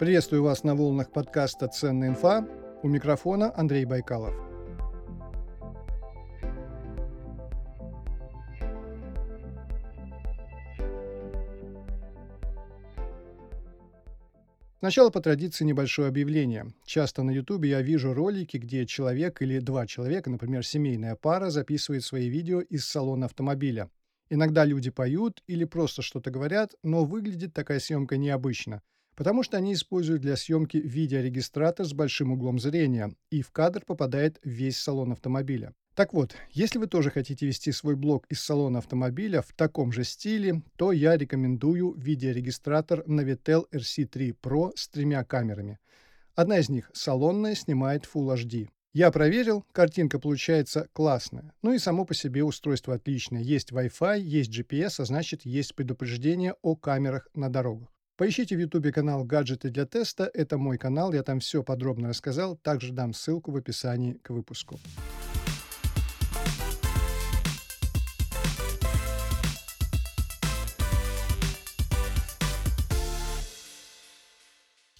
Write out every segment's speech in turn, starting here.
Приветствую вас на волнах подкаста «Ценная инфа». У микрофона Андрей Байкалов. Сначала по традиции небольшое объявление. Часто на YouTube я вижу ролики, где человек или два человека, например, семейная пара, записывает свои видео из салона автомобиля. Иногда люди поют или просто что-то говорят, но выглядит такая съемка необычно – потому что они используют для съемки видеорегистратор с большим углом зрения, и в кадр попадает весь салон автомобиля. Так вот, если вы тоже хотите вести свой блог из салона автомобиля в таком же стиле, то я рекомендую видеорегистратор Navitel RC3 Pro с тремя камерами. Одна из них салонная, снимает Full HD. Я проверил, картинка получается классная. Ну и само по себе устройство отличное. Есть Wi-Fi, есть GPS, а значит есть предупреждение о камерах на дорогах. Поищите в Ютубе канал «Гаджеты для теста». Это мой канал, я там все подробно рассказал. Также дам ссылку в описании к выпуску.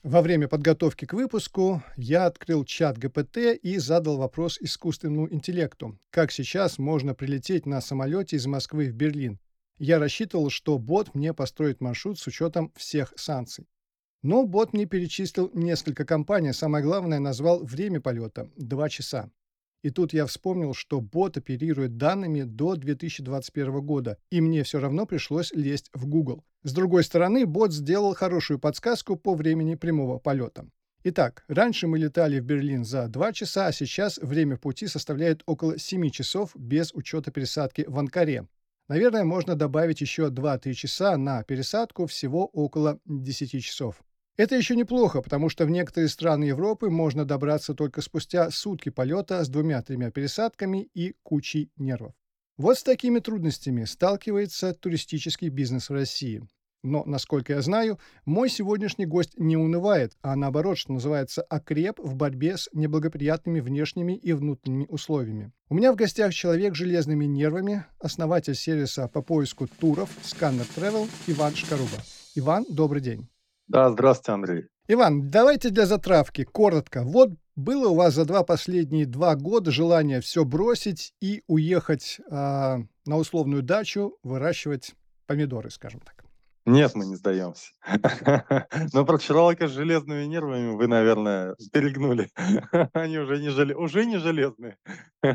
Во время подготовки к выпуску я открыл чат ГПТ и задал вопрос искусственному интеллекту. Как сейчас можно прилететь на самолете из Москвы в Берлин? Я рассчитывал, что бот мне построит маршрут с учетом всех санкций. Но бот мне перечислил несколько компаний, самое главное назвал время полета – 2 часа. И тут я вспомнил, что бот оперирует данными до 2021 года, и мне все равно пришлось лезть в Google. С другой стороны, бот сделал хорошую подсказку по времени прямого полета. Итак, раньше мы летали в Берлин за 2 часа, а сейчас время пути составляет около 7 часов без учета пересадки в Анкаре. Наверное, можно добавить еще 2-3 часа на пересадку, всего около 10 часов. Это еще неплохо, потому что в некоторые страны Европы можно добраться только спустя сутки полета с двумя-тремя пересадками и кучей нервов. Вот с такими трудностями сталкивается туристический бизнес в России. Но, насколько я знаю, мой сегодняшний гость не унывает, а наоборот, что называется, окреп в борьбе с неблагоприятными внешними и внутренними условиями. У меня в гостях человек с железными нервами, основатель сервиса по поиску туров Scanner Travel Иван Шкаруба. Иван, добрый день. Да, здравствуйте, Андрей. Иван, давайте для затравки, коротко. Вот было у вас за два последние два года желание все бросить и уехать э, на условную дачу выращивать помидоры, скажем так? Нет, мы не сдаемся. Но про человека с железными нервами вы, наверное, перегнули. Они уже не, желе... уже не железные.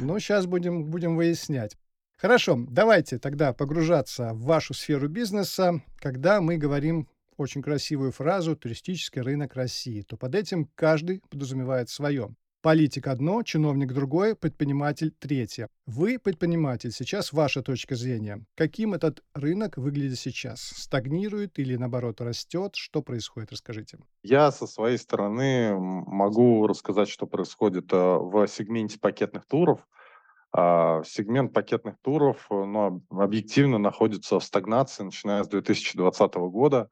Ну, сейчас будем, будем выяснять. Хорошо, давайте тогда погружаться в вашу сферу бизнеса. Когда мы говорим очень красивую фразу «туристический рынок России», то под этим каждый подразумевает свое. Политик одно, чиновник другое, предприниматель третье. Вы предприниматель, сейчас ваша точка зрения. Каким этот рынок выглядит сейчас? Стагнирует или наоборот растет? Что происходит? Расскажите. Я со своей стороны могу рассказать, что происходит э, в сегменте пакетных туров. А, сегмент пакетных туров ну, объективно находится в стагнации, начиная с 2020 года.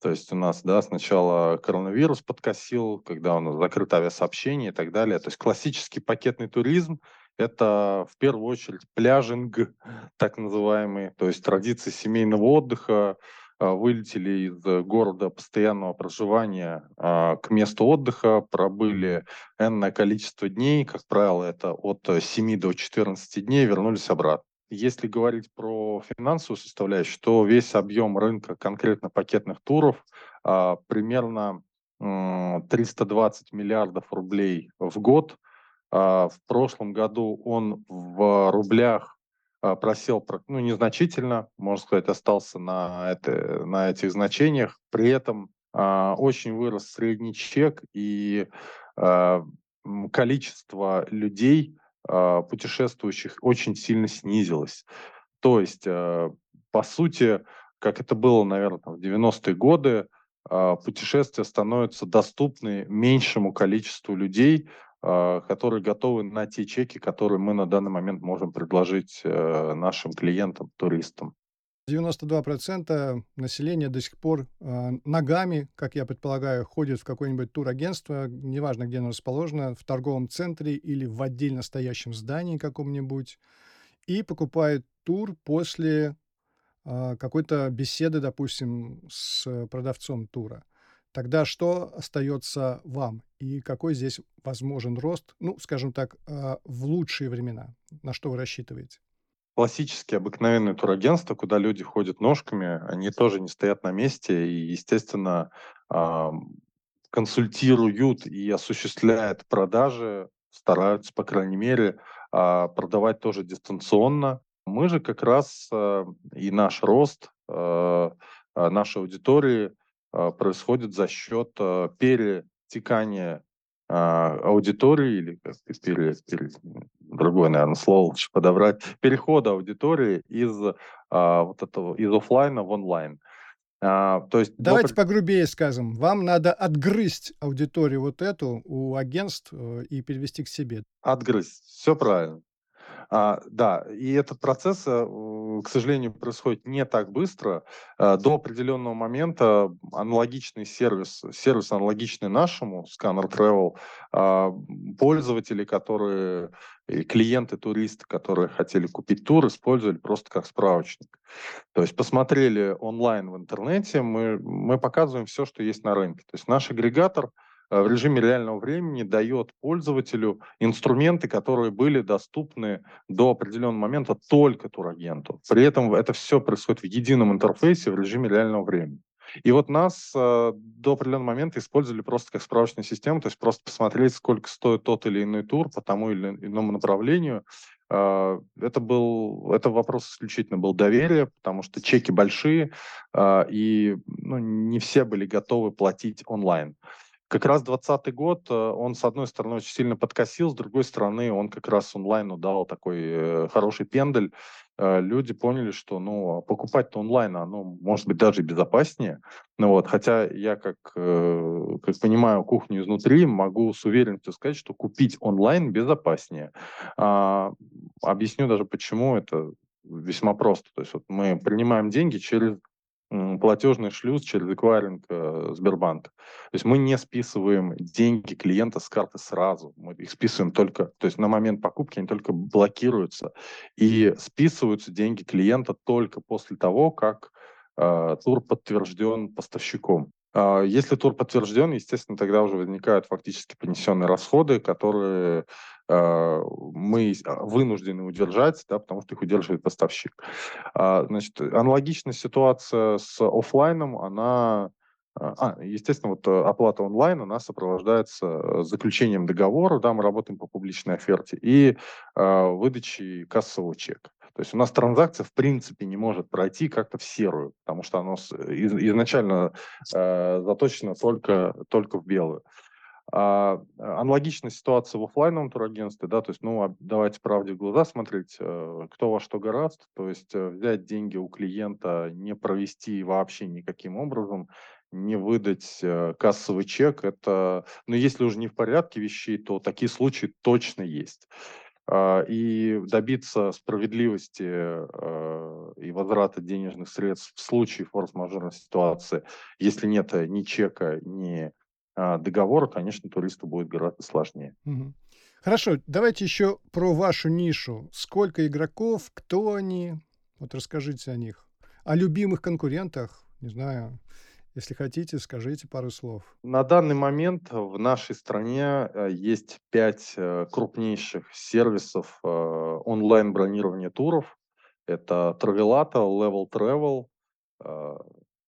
То есть у нас, да, сначала коронавирус подкосил, когда у нас закрыто авиасообщение и так далее. То есть классический пакетный туризм – это в первую очередь пляжинг, так называемый, то есть традиции семейного отдыха, а, вылетели из города постоянного проживания а, к месту отдыха, пробыли энное количество дней, как правило, это от 7 до 14 дней, вернулись обратно. Если говорить про финансовую составляющую, то весь объем рынка конкретно пакетных туров а, примерно 320 миллиардов рублей в год. А, в прошлом году он в рублях а, просел ну, незначительно, можно сказать, остался на, это, на этих значениях. При этом очень вырос средний чек и количество людей, путешествующих очень сильно снизилось. То есть, а, по сути, как это было, наверное, в 90-е годы, а, путешествия становятся доступны меньшему количеству людей, которые готовы на те чеки, которые мы на данный момент можем предложить э, нашим клиентам, туристам. 92% населения до сих пор э, ногами, как я предполагаю, ходит в какое-нибудь турагентство, неважно, где оно расположено, в торговом центре или в отдельно стоящем здании каком-нибудь, и покупает тур после э, какой-то беседы, допустим, с продавцом тура. Тогда что остается вам? И какой здесь возможен рост, ну, скажем так, а, в лучшие времена? На что вы рассчитываете? Классические обыкновенные турагентства, куда люди ходят ножками, они тоже не стоят на месте и, естественно, консультируют и осуществляют продажи, стараются, по крайней мере, а, продавать тоже дистанционно. Мы же как раз э, и наш рост э, э, нашей аудитории происходит за счет перетекания аудитории или как пере, пере, другое, наверное, слово лучше подобрать, перехода аудитории из вот этого из офлайна в онлайн. А, то есть Давайте до... погрубее скажем. Вам надо отгрызть аудиторию вот эту у агентств и перевести к себе. Отгрызть. Все правильно. А, да, и этот процесс, э, к сожалению, происходит не так быстро. А, до определенного момента аналогичный сервис, сервис аналогичный нашему, Scanner Travel, а, пользователи, которые, клиенты, туристы, которые хотели купить тур, использовали просто как справочник. То есть посмотрели онлайн в интернете, мы, мы показываем все, что есть на рынке. То есть наш агрегатор – Э, в режиме реального времени дает пользователю инструменты, которые были доступны до определенного момента только турагенту. При этом это все происходит в едином интерфейсе в режиме реального времени. И вот нас э, до определенного момента использовали просто как справочную систему, то есть просто посмотреть, сколько стоит тот или иной тур по тому или иному направлению. Э, это был, это вопрос исключительно был доверия, потому что чеки большие, э, и ну, не все были готовы платить онлайн. Как раз 2020 год, э, он, с одной стороны, очень сильно подкосил, с другой стороны, он как раз онлайну дал такой э, хороший пендель. Э, люди поняли, что ну, покупать-то онлайн, оно может быть даже безопаснее. Ну, вот, хотя я, как, как понимаю кухню изнутри, могу с уверенностью сказать, что купить онлайн безопаснее. А, объясню даже, почему это весьма просто. То есть вот мы принимаем деньги через платежный шлюз через эквайринг э, Сбербанка. То есть мы не списываем деньги клиента с карты сразу. Мы их списываем только, то есть на момент покупки они только блокируются. И списываются деньги клиента только после того, как э, тур подтвержден поставщиком. А, если тур подтвержден, естественно, тогда уже возникают фактически понесенные расходы, которые мы а, вынуждены удержать, да, потому что их удерживает поставщик. Значит, аналогичная ситуация с офлайном, она а, естественно, вот э, оплата онлайн у нас сопровождается э, заключением договора, да, мы работаем по публичной оферте, и э, выдачей кассового чека. То есть у нас транзакция в принципе не может пройти как-то в серую, потому что она из, изначально э, заточена только, только в белую. А, аналогичная ситуация в офлайновом турагентстве, да, то есть, ну, давайте правде в глаза смотреть, э, кто во что гораст, то есть э, взять деньги у клиента, не провести вообще никаким образом, не выдать э, кассовый чек, это, ну, если уже не в порядке вещей, то такие случаи точно есть. А, и добиться справедливости и возврата денежных средств в случае форс-мажорной ситуации, если нет ни чека, ни а, договора, конечно, туристу будет гораздо сложнее. Хорошо, давайте еще про вашу нишу. Сколько игроков, кто они? Вот расскажите о них. О любимых конкурентах, не знаю, если хотите, скажите пару слов. На данный момент в нашей стране э, есть пять э, крупнейших сервисов э, онлайн-бронирования туров. Это Travelata, Level Travel,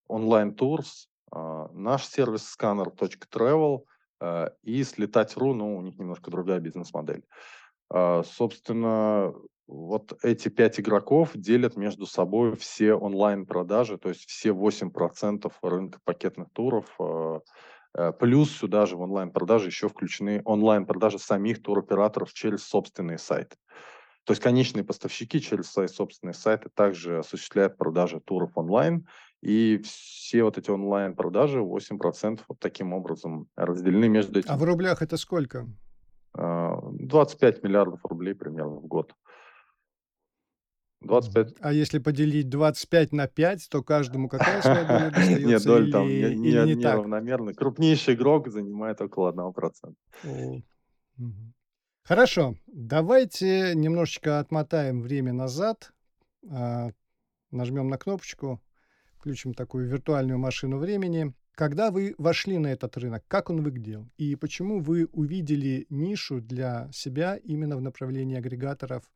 Online Tours, наш сервис scanner.travel и слетать.ру, но у них немножко другая бизнес-модель. Собственно, вот эти пять игроков делят между собой все онлайн-продажи, то есть все 8% рынка пакетных туров. Плюс сюда же в онлайн-продажи еще включены онлайн-продажи самих туроператоров через собственные сайты. То есть конечные поставщики через свои собственные сайты также осуществляют продажи туров онлайн, и все вот эти онлайн-продажи, 8% вот таким образом разделены между этими. А в рублях это сколько? 25 э, миллиардов рублей примерно в год. 25. А если поделить 25 на 5, то каждому какая своя доля достается? Нет, доля там не, не, не равномерно. Крупнейший игрок занимает около 1%. Хорошо, давайте немножечко отмотаем время назад, а, нажмем на кнопочку, включим такую виртуальную машину времени. Когда вы вошли на этот рынок, как он выглядел? И почему вы увидели нишу для себя именно в направлении агрегаторов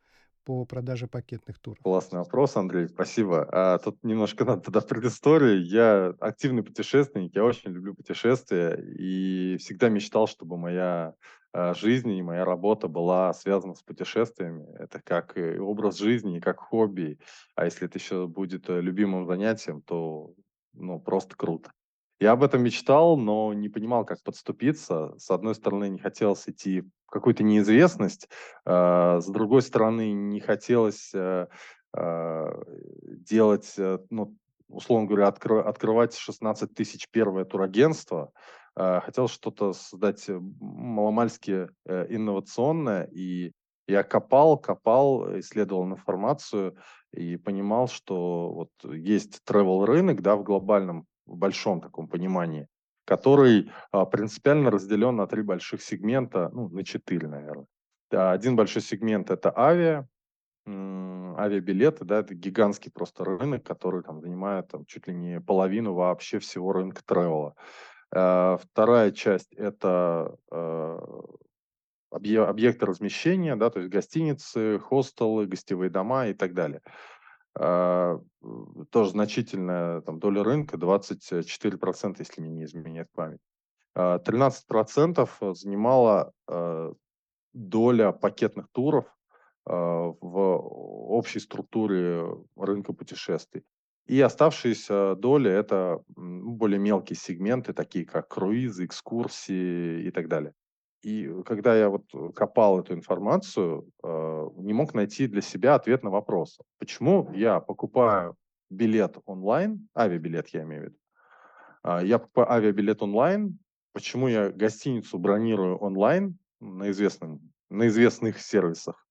по продаже пакетных туров? Классный вопрос, Андрей, спасибо. А, тут немножко надо тогда предысторию. Я активный путешественник, я очень люблю путешествия и всегда мечтал, чтобы моя а, жизнь и моя работа была связана с путешествиями. Это как и образ жизни, и как хобби. А если это еще будет э, любимым занятием, то ну, просто круто. Я об этом мечтал, но не понимал, как подступиться. С одной стороны, не хотелось идти в какую-то неизвестность, а, с другой стороны, не хотелось э, а, делать, э, ну, условно говоря, откры- открывать 16 тысяч первое турагентство. А, хотелось что-то создать э, маломальски инновационное, и я копал, копал, исследовал информацию и понимал, что вот есть travel рынок, да, в глобальном в большом таком понимании, который а, принципиально разделен на три больших сегмента, ну, на четыре, наверное. Один большой сегмент– это авиа, авиабилеты, да, это гигантский просто рынок, который там занимает там, чуть ли не половину вообще всего рынка тревела. А, вторая часть– это а, объекты размещения, да, то есть гостиницы, хостелы, гостевые дома и так далее. А, тоже значительная там, доля рынка, 24%, если мне не изменяет память. 13% а, занимала а, доля пакетных туров в общей структуре рынка путешествий. И оставшиеся доли– это более мелкие сегменты, такие как круизы, экскурсии и так далее. И когда я вот э, копал эту информацию, э, не мог найти для себя ответ на вопрос, почему я покупаю билет онлайн, авиабилет я имею в виду, а, я покупаю авиабилет онлайн, почему я гостиницу бронирую онлайн на, известном, на известных сервисах,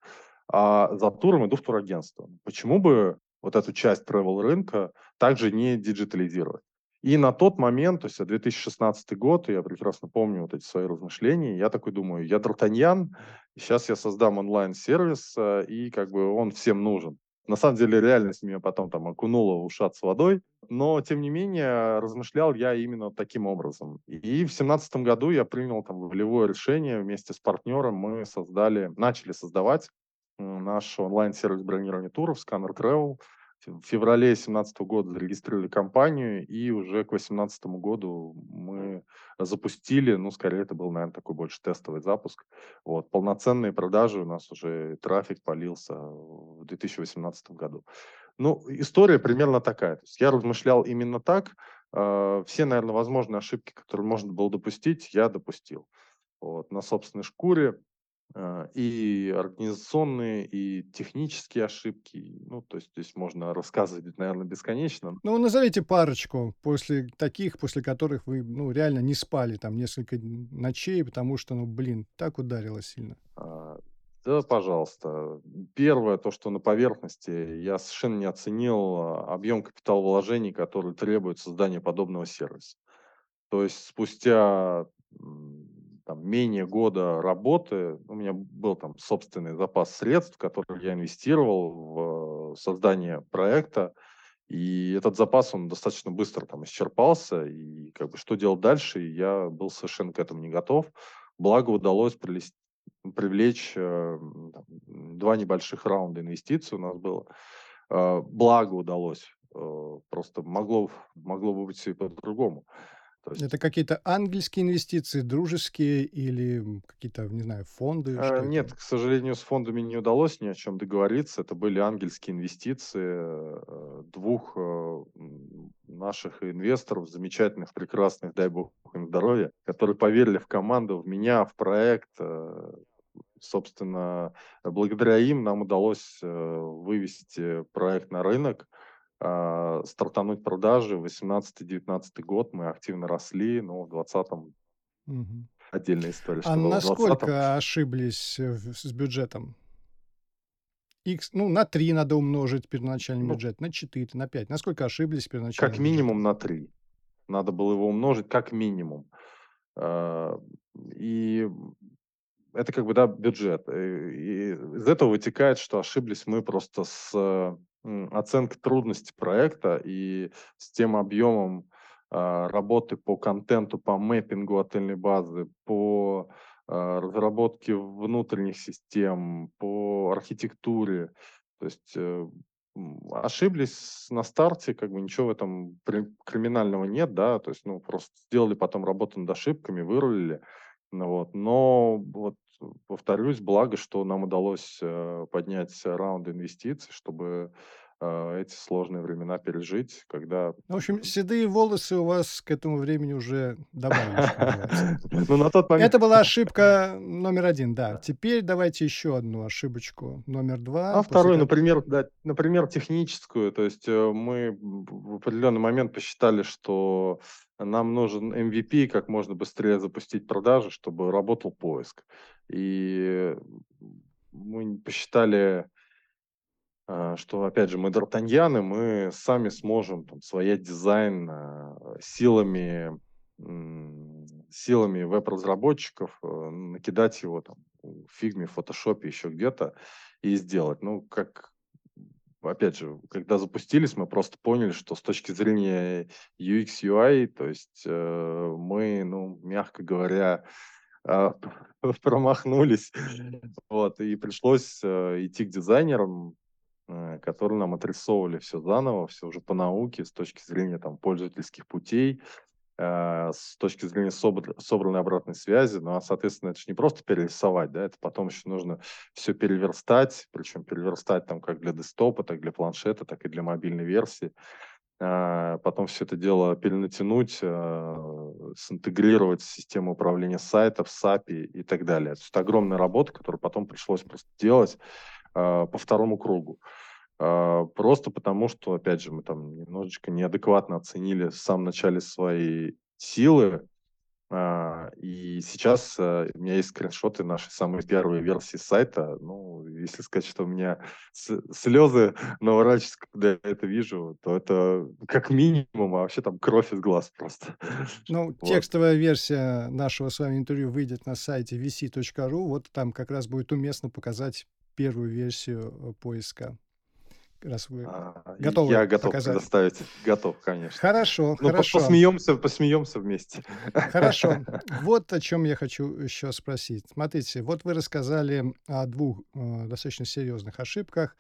а за туром иду в турагентство. Почему бы вот эту часть travel рынка также не диджитализировать? И на тот момент, то есть 2016 год, я прекрасно помню вот эти свои размышления, я такой думаю, я Д'Артаньян, сейчас я создам онлайн-сервис, э, и как бы он всем нужен. На самом деле реальность меня потом там окунула в ушат с водой, но тем не менее размышлял я именно таким образом. И в семнадцатом году я принял там волевое решение вместе с партнером, мы создали, начали создавать наш онлайн-сервис бронирования туров Scanner Travel, в феврале 2017 года зарегистрировали компанию, и уже к 2018 году мы запустили, ну, скорее, это был, наверное, такой больше тестовый запуск. Вот, полноценные продажи у нас уже, трафик полился в 2018 году. Ну, история примерно такая. То есть я размышлял именно так. Э, все, наверное, возможные ошибки, которые можно было допустить, я допустил. Вот, на собственной шкуре а, и организационные, и технические ошибки. Ну, то есть здесь можно рассказывать, наверное, бесконечно. Ну, назовите парочку после таких, после которых вы, ну, реально не спали там несколько ночей, потому что, ну, блин, так ударило сильно. А, да, пожалуйста. Первое, то, что на поверхности, я совершенно не оценил а, объем капиталовложений, который требует создания подобного сервиса. То есть спустя там, менее года работы у меня был там собственный запас средств, который я инвестировал в создание проекта, и этот запас, он достаточно быстро там исчерпался, и как бы что делать дальше, я был совершенно к этому не готов. Благо удалось прилезть, привлечь э, там, два небольших раунда инвестиций у нас было. Э, благо удалось, э, просто могло, могло бы быть и по-другому. То есть... Это какие-то ангельские инвестиции, дружеские или какие-то, не знаю, фонды? Э, нет, это? к сожалению, с фондами не удалось ни о чем договориться. Это были ангельские инвестиции э, двух э, наших инвесторов, замечательных, прекрасных, дай бог им здоровья, которые поверили в команду, в меня, в проект. Собственно, благодаря им нам удалось вывести проект на рынок. А, стартануть продажи. 18-19 год мы активно росли, но в 20-м угу. отдельная история. А насколько ошиблись с бюджетом? X, ну, на 3 надо умножить первоначальный ну, бюджет, на 4, на 5. Насколько ошиблись первоначально? Как минимум на 3. Надо было его умножить как минимум. А, и это как бы, да, бюджет. И из этого вытекает, что ошиблись мы просто с оценка трудности проекта и с тем объемом а, работы по контенту, по мэппингу отельной базы, по а, разработке внутренних систем, по архитектуре. То есть э, ошиблись на старте, как бы ничего в этом криминального нет, да, то есть, ну, просто сделали потом работу над ошибками, вырулили, ну, вот, но вот повторюсь, благо, что нам удалось э, поднять раунд инвестиций, чтобы э, эти сложные времена пережить, когда... В общем, седые волосы у вас к этому времени уже добавились, Ну, на тот момент... Это была ошибка номер один, да. Теперь давайте еще одну ошибочку номер два. А вторую, например, да, например, техническую. То есть э, мы в определенный момент посчитали, что нам нужен MVP, как можно быстрее запустить продажи, чтобы работал поиск. И мы посчитали а, что, опять же, мы д'Артаньяны, мы сами сможем там, своять дизайн а, силами, силами веб-разработчиков, э, накидать его там в фигме, в фотошопе, еще где-то и сделать. Ну, как, опять же, когда запустились, мы просто поняли, что с точки зрения UX, UI, то есть э, мы, ну, мягко говоря, э, промахнулись, вот, и пришлось э, идти к дизайнерам, Э, которые нам отрисовывали все заново, все уже по науке, с точки зрения там, пользовательских путей, э, с точки зрения собр- собранной обратной связи. Ну, а, соответственно, это же не просто перерисовать, да, это потом еще нужно все переверстать, причем переверстать там как для десктопа, так для планшета, так и для мобильной версии. А, потом все это дело перенатянуть, э, синтегрировать систему управления сайтов, SAPI и так далее. Это огромная работа, которую потом пришлось просто делать а, по второму кругу. А, просто потому, что, опять же, мы там немножечко неадекватно оценили в самом начале свои силы, а, и сейчас у меня есть скриншоты нашей самой первой версии сайта. Ну, если сказать, что у меня слезы наворачиваются, когда я это вижу, то это как минимум, а вообще там кровь из глаз просто. Ну, вот. текстовая версия нашего с вами интервью выйдет на сайте vc.ru. Вот там как раз будет уместно показать первую версию э, поиска. Раз вы а, готовы Я готов показать. предоставить. Готов, конечно. Хорошо, ну, хорошо. Посмеемся, посмеемся вместе. Хорошо. Вот о чем я хочу еще спросить. Смотрите, вот вы рассказали о двух э, достаточно серьезных ошибках.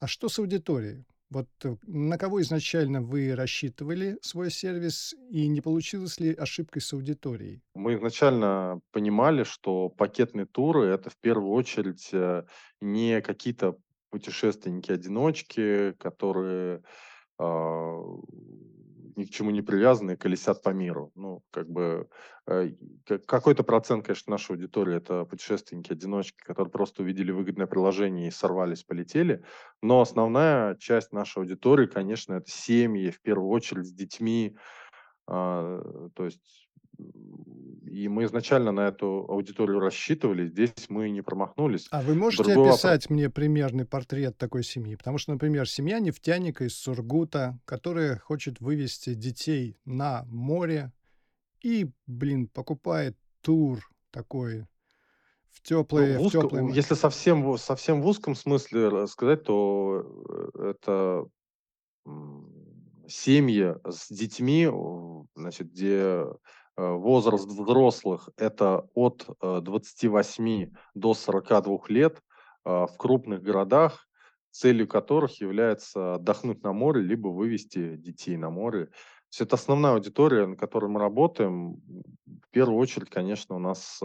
А что с аудиторией? Вот э, на кого изначально вы рассчитывали свой сервис и не получилось ли ошибкой с аудиторией? Мы изначально понимали, что пакетные туры это в первую очередь э, не какие-то путешественники-одиночки, которые а, ни к чему не привязаны, колесят по миру. Ну, как бы э, какой-то процент, конечно, нашей аудитории это путешественники, одиночки, которые просто увидели выгодное приложение и сорвались, полетели. Но основная часть нашей аудитории, конечно, это семьи, в первую очередь с детьми. А, то есть и мы изначально на эту аудиторию рассчитывали, здесь мы не промахнулись. А вы можете Другой описать вопрос. мне примерный портрет такой семьи? Потому что, например, семья нефтяника из Сургута, которая хочет вывести детей на море и, блин, покупает тур такой в теплые, ну, в, в узко, теплые... Если совсем, совсем в узком смысле сказать, то э, это семьи с детьми, значит, где возраст взрослых это от 28 э, до 42 лет э, в крупных городах, целью которых является отдохнуть на море, либо вывести детей на море. Все это основная аудитория, на которой мы работаем. В первую очередь, конечно, у нас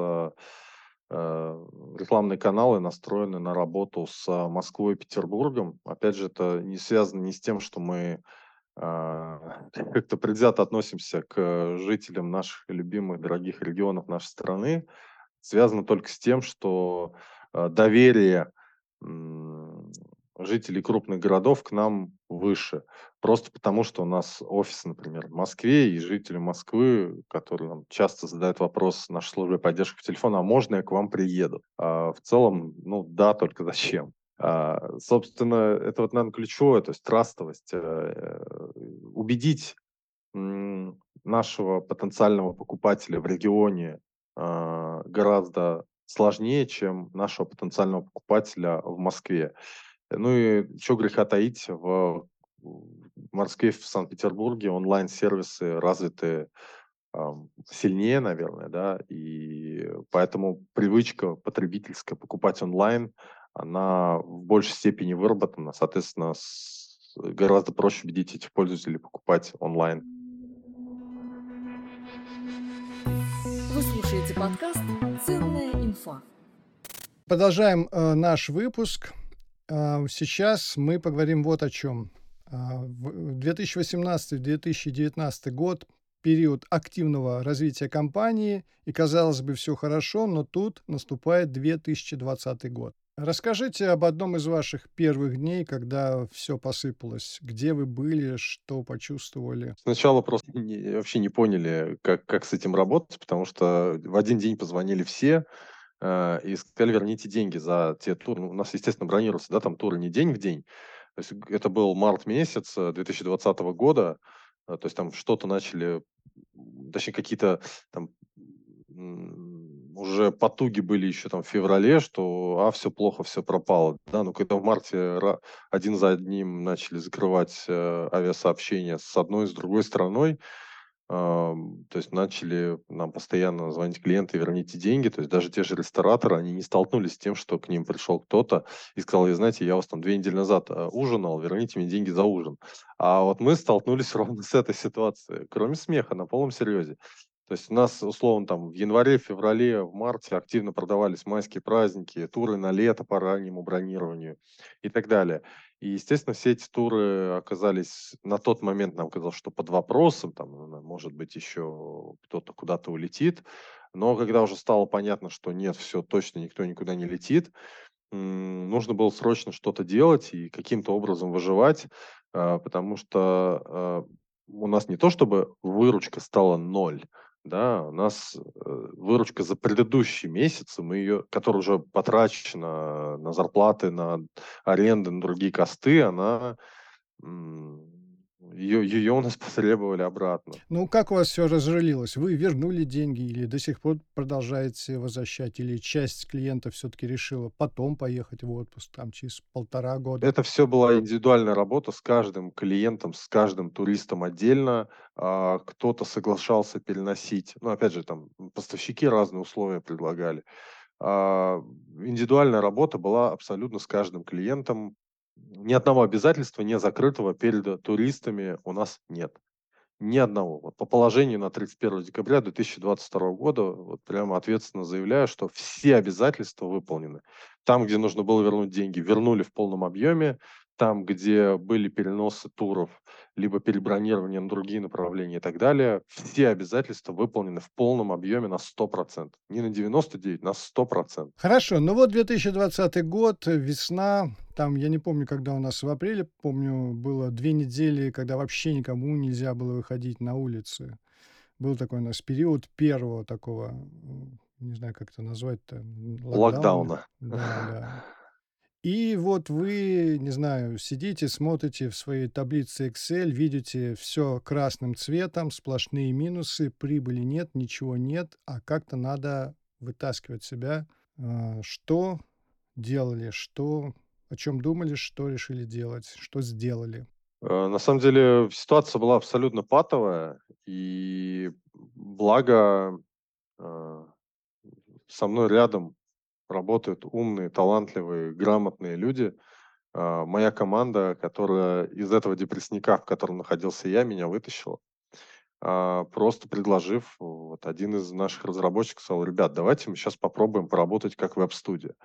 рекламные каналы настроены на работу с Москвой и Петербургом. Опять же, это не связано не с тем, что мы а, как-то предвзято относимся к жителям наших любимых, дорогих регионов нашей страны, связано только с тем, что а, доверие жителей крупных городов к нам выше. Просто потому, что у нас офис, например, в Москве, и жители Москвы, которые нам часто задают вопрос нашей службе поддержки по телефону, а можно я к вам приеду? А в целом, ну да, только зачем? А, собственно, это вот, наверное, ключевое, то есть трастовость. Э, убедить нашего потенциального покупателя в регионе а, гораздо сложнее, чем нашего потенциального покупателя в Москве. Ну и что греха таить, в в Москве, в Санкт-Петербурге онлайн-сервисы развиты сильнее, наверное, да, и поэтому привычка потребительская покупать онлайн, она в большей степени выработана, соответственно, с, гораздо проще убедить этих пользователей покупать онлайн. Вы слушаете подкаст «Ценная инфа». Продолжаем э, наш выпуск. Э, сейчас мы поговорим вот о чем. Э, в 2018-2019 год период активного развития компании, и, казалось бы, все хорошо, но тут наступает 2020 год. Расскажите об одном из ваших первых дней, когда все посыпалось. Где вы были, что почувствовали? Сначала просто не, вообще не поняли, как, как с этим работать, потому что в один день позвонили все э, и сказали, верните деньги за те туры. Ну, у нас, естественно, бронируются, да, там туры не день в день. То есть это был март месяц 2020 года, то есть там что-то начали точнее, какие-то там уже потуги были еще там в феврале, что а, все плохо, все пропало. Да, но когда в марте один за одним начали закрывать э, авиасообщения с одной и с другой стороной, то есть начали нам постоянно звонить клиенты, верните деньги. То есть даже те же рестораторы, они не столкнулись с тем, что к ним пришел кто-то и сказал, вы знаете, я вас там две недели назад э, ужинал, верните мне деньги за ужин. А вот мы столкнулись ровно с этой ситуацией. Кроме смеха, на полном серьезе. То есть у нас, условно, там в январе, феврале, в марте активно продавались майские праздники, туры на лето по раннему бронированию и так далее. И, естественно, все эти туры оказались на тот момент, нам казалось, что под вопросом, там, может быть, еще кто-то куда-то улетит. Но когда уже стало понятно, что нет, все, точно никто никуда не летит, нужно было срочно что-то делать и каким-то образом выживать, а, потому что а, у нас не то чтобы выручка стала ноль, да, у нас э, выручка за предыдущий месяц, мы ее, которая уже потрачена на зарплаты, на аренды, на другие косты, она ее, ее у нас потребовали обратно. Ну, как у вас все разрылилось? Вы вернули деньги или до сих пор продолжаете возвращать? Или часть клиентов все-таки решила потом поехать в отпуск, там, через полтора года? Это все была индивидуальная работа с каждым клиентом, с каждым туристом отдельно. А, кто-то соглашался переносить. Ну, опять же, там поставщики разные условия предлагали. А, индивидуальная работа была абсолютно с каждым клиентом ни одного обязательства не закрытого перед туристами у нас нет. Ни одного. Вот по положению на 31 декабря 2022 года вот прямо ответственно заявляю, что все обязательства выполнены. Там, где нужно было вернуть деньги, вернули в полном объеме там, где были переносы туров, либо перебронирование на другие направления и так далее, все обязательства выполнены в полном объеме на 100%. Не на 99%, на 100%. Хорошо, ну вот 2020 год, весна, там, я не помню, когда у нас в апреле, помню, было две недели, когда вообще никому нельзя было выходить на улицы. Был такой у нас период первого такого, не знаю, как это назвать-то. Локдауна. Да, да. И вот вы, не знаю, сидите, смотрите в своей таблице Excel, видите все красным цветом, сплошные минусы, прибыли нет, ничего нет, а как-то надо вытаскивать себя. А, что делали, что, о чем думали, что решили делать, что сделали? Э, на самом деле ситуация была абсолютно патовая, и благо э, со мной рядом работают умные, талантливые, грамотные люди. А, моя команда, которая из этого депрессника, в котором находился я, меня вытащила. А, просто предложив, вот один из наших разработчиков сказал, ребят, давайте мы сейчас попробуем поработать как веб-студия.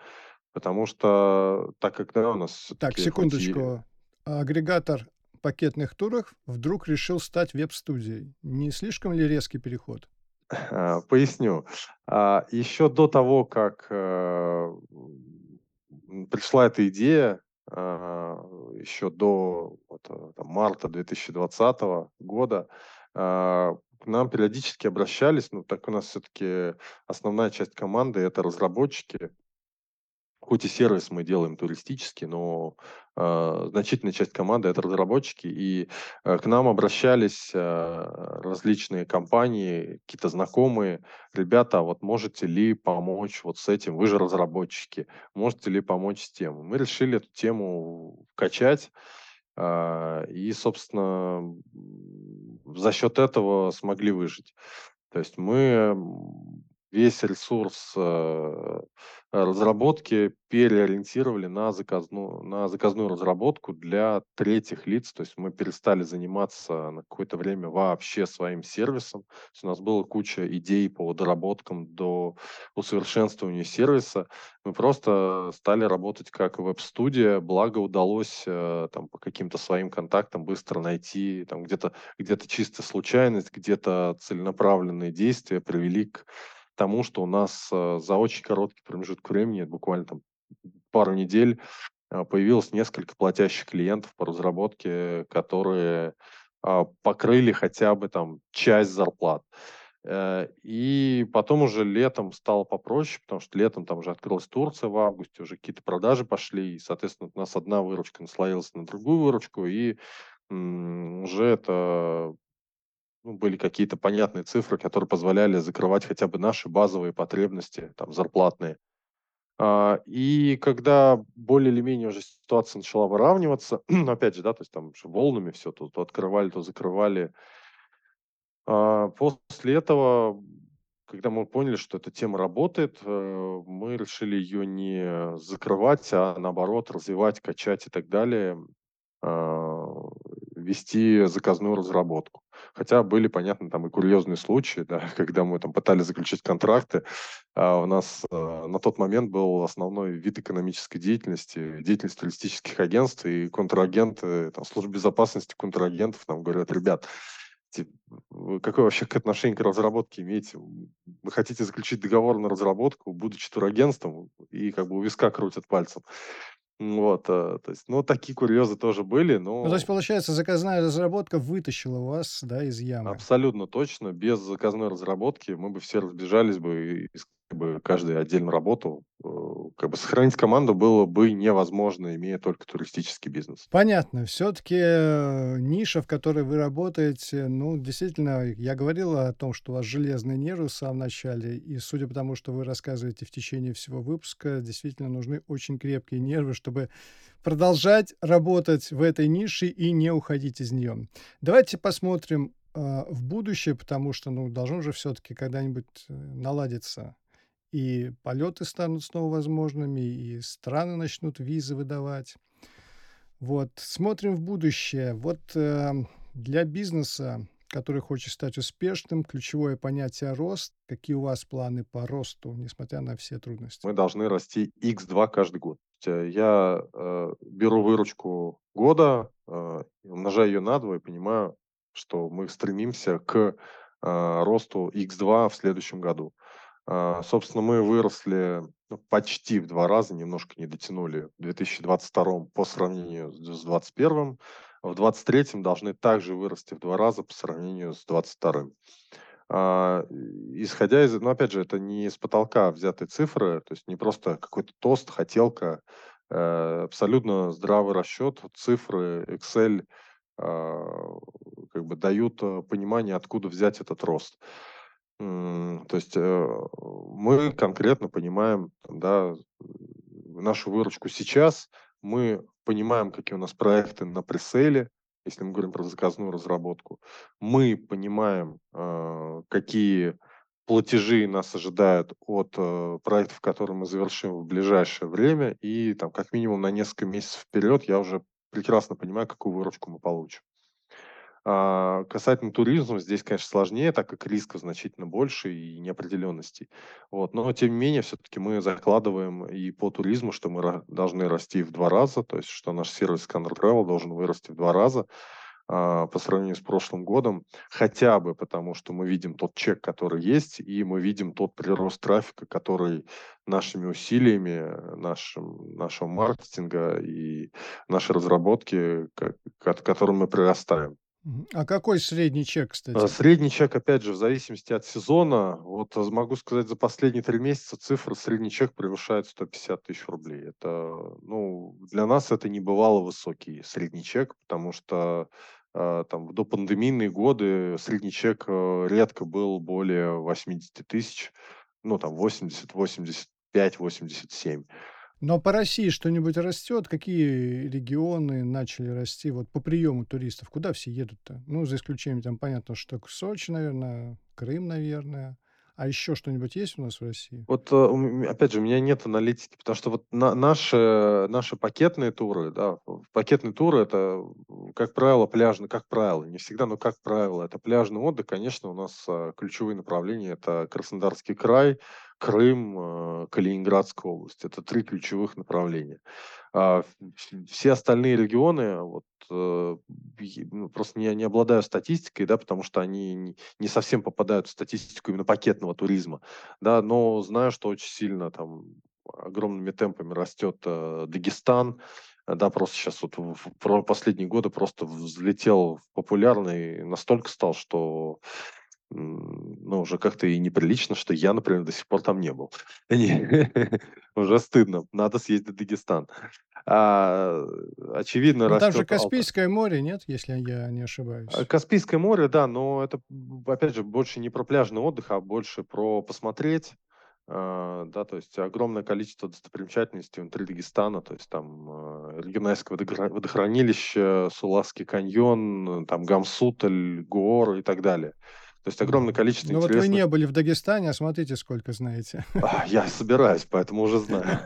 Потому что так как да, у нас... Так, секундочку. И... Агрегатор пакетных туров вдруг решил стать веб-студией. Не слишком ли резкий переход? А, поясню. А, Еще до того, как э, пришла эта идея, а, еще до вот, э, там, марта 2020 года, к нам периодически обращались, ну так у нас все-таки основная часть команды это разработчики, хоть и сервис мы делаем туристический, но э, значительная часть команды это разработчики, и э, к нам обращались э, различные компании, какие-то знакомые, ребята, а вот можете ли помочь вот с этим, вы же разработчики, можете ли помочь с тем? Мы решили эту тему качать, А, и, собственно, за счет этого смогли выжить. То есть мы весь ресурс э, разработки переориентировали на заказную, на заказную разработку для третьих лиц. То есть мы перестали заниматься на какое-то время вообще своим сервисом. То есть у нас была куча идей по доработкам до усовершенствования сервиса. Мы просто стали работать как веб-студия, благо удалось э, там, по каким-то своим контактам быстро найти там, где-то где чисто случайность, где-то целенаправленные действия привели к тому, что у нас э, за очень короткий промежуток времени, буквально там пару недель, э, появилось несколько платящих клиентов по разработке, которые а, покрыли хотя бы там часть зарплат. Э, и потом уже летом стало попроще, потому что летом там уже открылась Турция в августе, уже какие-то продажи пошли, и, соответственно, у нас одна выручка наслоилась на другую выручку, и уже это ну, были какие-то понятные цифры, которые позволяли закрывать хотя бы наши базовые потребности, там, зарплатные. А, и когда более или менее уже ситуация начала выравниваться, но опять же, да, то есть там волнами все, то, то открывали, то закрывали. А, после этого, когда мы поняли, что эта тема работает, э, мы решили ее не закрывать, а наоборот развивать, качать и так далее. А, вести заказную разработку. Хотя были, понятно, там и курьезные случаи, да, когда мы там пытались заключить контракты. А у нас э, на тот момент был основной вид экономической деятельности, деятельность туристических агентств, и контрагенты, там, службы безопасности контрагентов нам говорят, ребят, какое вообще отношение к разработке имеете? Вы хотите заключить договор на разработку, будучи турагентством, и как бы у виска крутят пальцем. Вот, э, то есть, ну, такие курьезы тоже были, Ну, то есть, получается, заказная разработка вытащила вас, да, из ямы. абсолютно точно, без заказной разработки мы бы все разбежались бы и искали бы каждый отдельно работал. Э, как бы сохранить команду было бы невозможно, имея только туристический бизнес. Понятно. Все-таки э, ниша, в которой вы работаете, ну, действительно, я говорил о том, что у вас железные нервы в самом начале, и судя по тому, что вы рассказываете в течение всего выпуска, действительно нужны очень крепкие нервы, чтобы продолжать работать в этой нише и не уходить из нее. Давайте посмотрим э, в будущее, потому что, ну, должно же все-таки когда-нибудь наладиться и полеты станут снова возможными, и страны начнут визы выдавать. Вот, смотрим в будущее. Вот э, для бизнеса, который хочет стать успешным, ключевое понятие рост. Какие у вас планы по росту, несмотря на все трудности? Мы должны расти x2 каждый год. Я э, беру выручку года, э, умножаю ее на 2 и понимаю, что мы стремимся к э, росту x2 в следующем году. А, собственно, мы выросли ну, почти в два раза, немножко не дотянули в 2022 по сравнению с 2021. В 2023 должны также вырасти в два раза по сравнению с 2022. А, исходя из, ну, опять же, это не с потолка взятые цифры, то есть не просто какой-то тост, хотелка, э, абсолютно здравый расчет, цифры, Excel э, как бы дают э, понимание, откуда взять этот рост. То есть э, мы конкретно понимаем да, нашу выручку сейчас, мы понимаем, какие у нас проекты на пресейле, если мы говорим про заказную разработку. Мы понимаем, э, какие платежи нас ожидают от э, проектов, которые мы завершим в ближайшее время, и там как минимум на несколько месяцев вперед я уже прекрасно понимаю, какую выручку мы получим. А, касательно туризма, здесь, конечно, сложнее, так как рисков значительно больше и неопределенностей. Вот. Но, тем не менее, все-таки мы закладываем и по туризму, что мы должны расти в два раза, то есть, что наш сервис Scanner Travel должен вырасти в два раза а, по сравнению с прошлым годом, хотя бы потому, что мы видим тот чек, который есть, и мы видим тот прирост трафика, который нашими усилиями, нашим, нашего маркетинга и нашей разработки, к, к которым мы прирастаем. А какой средний чек, кстати? А, средний чек, опять же, в зависимости от сезона. Вот а, могу сказать, за последние три месяца цифра средний чек превышает 150 тысяч рублей. Это, ну, для нас это не бывало высокий средний чек, потому что э, там до пандемийные годы средний чек э, редко был более 80 тысяч, ну, там 80, 85, 87. Но по России что-нибудь растет? Какие регионы начали расти вот по приему туристов? Куда все едут-то? Ну, за исключением, там, понятно, что Сочи, наверное, Крым, наверное. А еще что-нибудь есть у нас в России? Вот, э, опять же, у меня нет аналитики, потому что вот на наши наши пакетные туры, да, пакетные туры- это, как правило, пляжный как правило, не всегда, но как правило, это пляжный отдых. Конечно, у нас, а, ключевые направления- это Краснодарский край, Крым, э, Калининградская область. Это 3 ключевых направления. А, все остальные регионы, вот, э, ну, просто не не обладаю статистикой, да, потому что они не совсем попадают в статистику именно пакетного туризма, да, но знаю, что очень сильно там огромными темпами растет, э, Дагестан. Да, просто сейчас вот в последние годы просто взлетел популярный настолько стал, что ну, уже как-то и неприлично, что я, например, до сих пор там не был. Уже стыдно. Надо съездить в Дагестан. А, очевидно, Ну, там же растет. Каспийское море, нет, если я не ошибаюсь? А, Каспийское море, да, но это, опять же, больше не про пляжный отдых, а больше про посмотреть. А, да, то есть огромное количество достопримечательностей внутри Дагестана, то есть там э, Региональское водохранилище, Сулавский каньон, там Гамсуталь, Гор и так далее. То есть огромное количество Ну, вот вы интересных не были в Дагестане, а смотрите, сколько знаете. А, я собираюсь, поэтому уже знаю.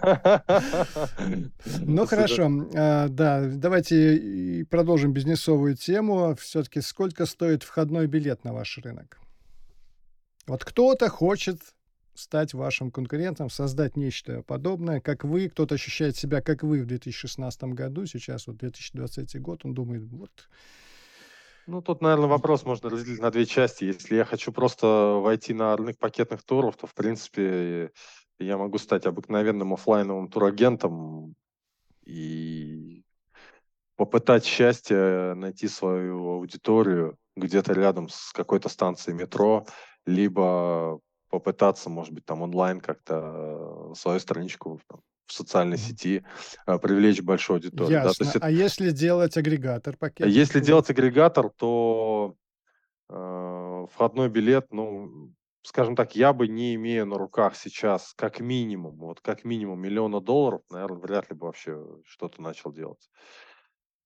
Ну, хорошо. А, да, давайте продолжим бизнесовую тему. Все-таки сколько стоит входной билет на ваш рынок? Вот кто-то хочет стать вашим конкурентом, создать нечто подобное, как вы. Кто-то ощущает себя, как вы в 2016 году. Сейчас вот 2023 год, он думает, вот Ну, тут, наверное, вопрос можно разделить на две части. Если я хочу просто войти на рынок пакетных туров, то, в принципе, я могу стать обыкновенным оффлайновым турагентом и попытать счастье найти свою аудиторию где-то рядом с какой-то станцией метро, либо попытаться, может быть, там онлайн как-то свою страничку там в социальной сети, а, привлечь большую аудиторию, да. То ясно. есть это А если делать агрегатор пакетных Если туров? делать агрегатор, то, э, входной билет, ну, скажем так, я бы, не имея на руках сейчас как минимум, вот как минимум миллиона долларов, наверно, вряд ли бы вообще что-то начал делать.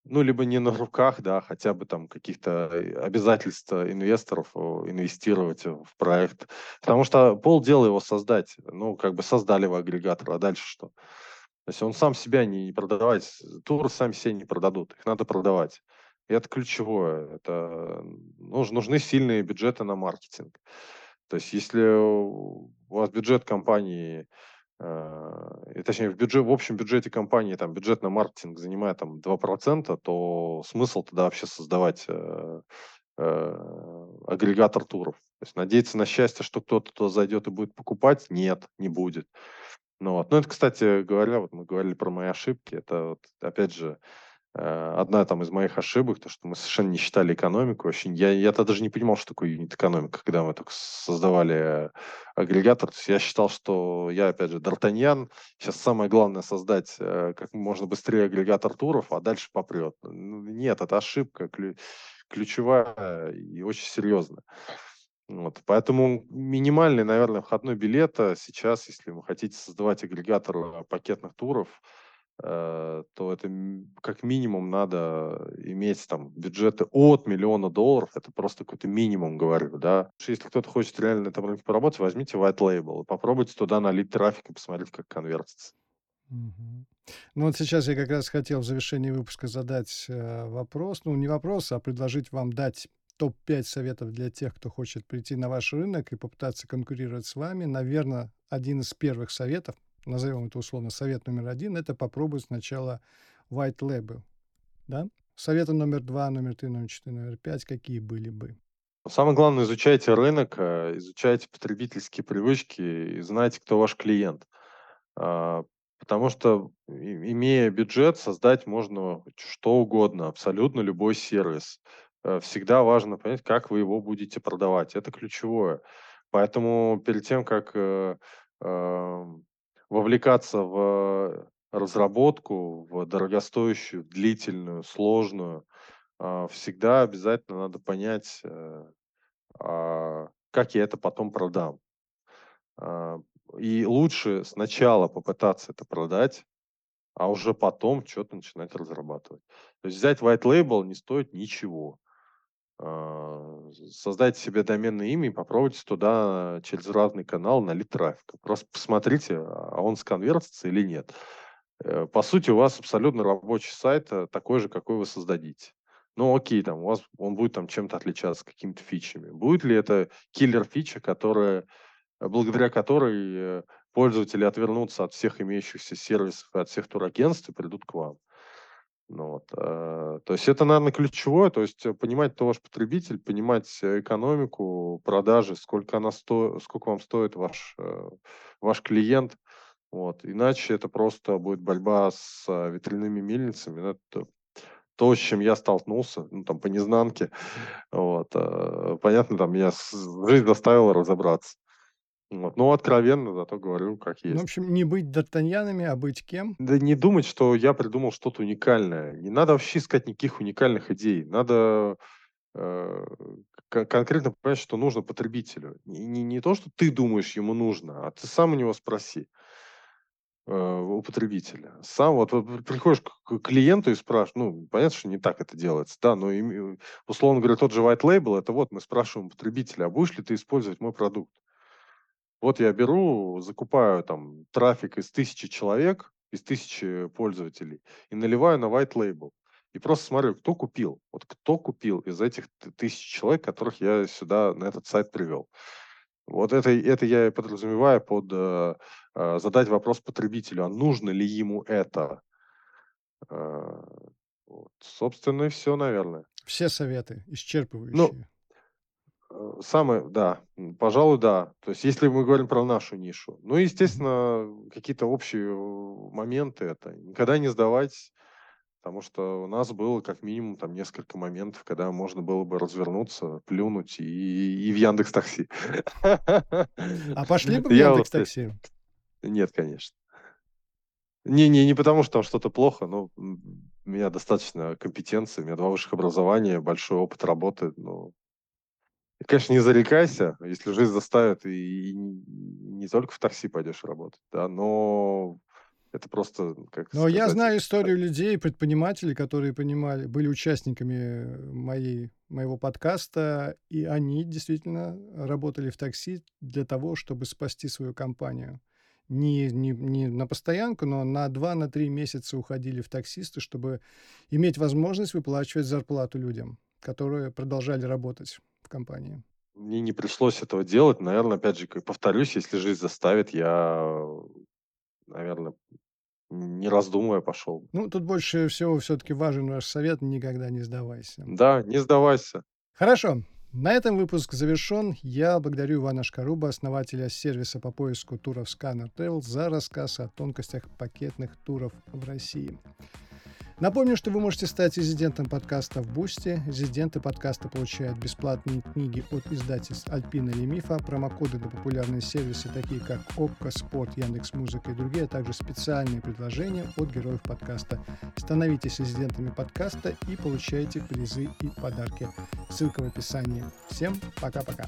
Ну, либо не на руках, да, хотя бы там каких-то, э, обязательств инвесторов, инвестировать в проект. Потому что полдела его создать. Ну, как бы создали вы агрегатор, а дальше что? То есть он сам себя не продавать, туры сами себя не продадут, их надо продавать. И это ключевое. Это нуж нужны сильные бюджеты на маркетинг. То есть если у вас бюджет компании, э, и точнее в бюджет в общем бюджете компании там бюджет на маркетинг занимает там 2%, то смысл тогда вообще создавать, э, э, агрегатор туров? То есть надеяться на счастье, что кто-то туда зайдет и будет покупать? Нет, не будет. Ну вот. Ну, это, кстати говоря, вот мы говорили про мои ошибки. Это вот опять же, одна там из моих ошибок, то, что мы совершенно не считали экономику. Вообще я я-то даже не понимал, что такое юнит-экономика, когда мы только создавали агрегатор. То есть я считал, что я, опять же, д'Артаньян. Щас самое главное создать, э, как можно быстрее агрегатор туров, а дальше попрет. Ну, нет, это ошибка клю ключевая и очень серьезная. Вот. Поэтому минимальный, наверное, входной билет, э, сейчас, если вы хотите создавать агрегатор, э, пакетных туров, э, то это как минимум надо иметь там бюджеты от миллиона долларов. Это просто какой-то минимум, говорю, да. Если кто-то хочет реально на этом рынке поработать, возьмите white label и попробуйте туда налить трафик и посмотреть, как конвертится. Ну, вот сейчас я как раз хотел в завершении выпуска задать, э, вопрос. Ну, не вопрос, а предложить вам дать топ-5 советов для тех, кто хочет прийти на ваш рынок и попытаться конкурировать с вами. Наверно, один из первых советов, назовем это условно совет номер 1, это попробовать сначала white label, да? Советы номер 2, номер 3, номер 4, номер 5 какие были бы? Самое главное, изучайте рынок, э, изучайте потребительские привычки и знайте, кто ваш клиент. А, потому что, имея бюджет, создать можно что угодно, абсолютно любой сервис. Э, всегда важно понять, как вы его будете продавать. Это ключевое. Поэтому перед тем, как, э, вовлекаться в разработку, в дорогостоящую, длительную, сложную, а, всегда обязательно надо понять, э, а, как я это потом продам. А, и лучше сначала попытаться это продать, а уже потом что-то начинать разрабатывать. То есть взять white label не стоит ничего. А, создайте себе доменное имя и попробуйте туда через разный канал налить трафика. Просто посмотрите, а он сконвертится или нет. Э, по сути, у вас абсолютно рабочий сайт э, такой же, какой вы создадите. Ну, окей, там, у вас он будет там чем-то отличаться, какими-то фичами. Будет ли это киллер-фича, которая, э, благодаря которой пользователи отвернутся от всех имеющихся сервисов и от всех турагентств и придут к вам? Ну, вот, э, то есть это, наверное, ключевое, то есть понимать, кто ваш потребитель, понимать экономику продажи, сколько, она сто, сколько вам стоит ваш, э, ваш клиент, вот. Иначе это просто будет борьба с ветряными мельницами. Ну, это то, с чем я столкнулся, ну, там, по незнанке. Вот. Понятно, там, меня жизнь заставила разобраться. Вот. Ну, откровенно, зато говорю, как есть. Ну, в общем, не быть д'Артаньянами, а быть кем? Да не думать, что я придумал что-то уникальное. Не надо вообще искать никаких уникальных идей. Надо э, конкретно понять, что нужно потребителю. Не, не, не то, что ты думаешь, ему нужно, а ты сам у него спроси. Э, у потребителя. Сам вот, вот приходишь к клиенту и спрашиваешь, ну, понятно, что не так это делается, да, но им, условно говоря, тот же white label, это вот мы спрашиваем потребителя, а будешь ли ты использовать мой продукт? Вот я беру, закупаю там трафик из тысячи человек, из тысячи пользователей и наливаю на white label. И просто смотрю, кто купил. Вот кто купил из этих тысяч человек, которых я сюда, на этот сайт привел. Вот это, это я подразумеваю под э, э, задать вопрос потребителю, а нужно ли ему это? Э, вот. Собственно, и все, наверное. Все советы Ну, исчерпывающие. э, самое, да, пожалуй, да. То есть, если мы говорим про нашу нишу. Ну, естественно, какие-то общие э, моменты это. Никогда не сдавайтесь. Потому что у нас было как минимум там несколько моментов, когда можно было бы развернуться, плюнуть и, и в Яндекс Такси. А пошли бы в Яндекс Такси? нет, конечно. Не, не, не потому, что там что-то плохо, но у меня достаточно компетенции, у меня два высших образования, большой опыт работы. Ну, и, конечно, не зарекайся, если жизнь заставит, и, и не только в такси пойдешь работать, да, но это просто, как Но я сказать, знаю историю людей, предпринимателей, которые понимали, были участниками моей, моего подкаста, и они действительно работали в такси для того, чтобы спасти свою компанию. Не, не, не на постоянку, но на 2-3 месяца уходили в таксисты, чтобы иметь возможность выплачивать зарплату людям, которые продолжали работать в компании. мне не пришлось этого делать. Наверное, опять же, повторюсь, если жизнь заставит, я, наверное, не раздумывая пошел. Ну, тут больше всего все-таки важен ваш совет «никогда не сдавайся». Да, не сдавайся. Хорошо. На этом выпуск завершен. Я благодарю Ивана Шкаруба, основателя сервиса по поиску туров Scanner Travel, за рассказ о тонкостях пакетных туров в России. Напомню, что вы можете стать резидентом подкаста в Boosty. Резиденты подкаста получают бесплатные книги от издательств Альпина или Мифа, промокоды на популярные сервисы, такие как Okko Спорт, Яндекс Музыка и другие, а также специальные предложения от героев подкаста. Становитесь резидентами подкаста и получайте призы и подарки. Ссылка в описании. Всем пока-пока.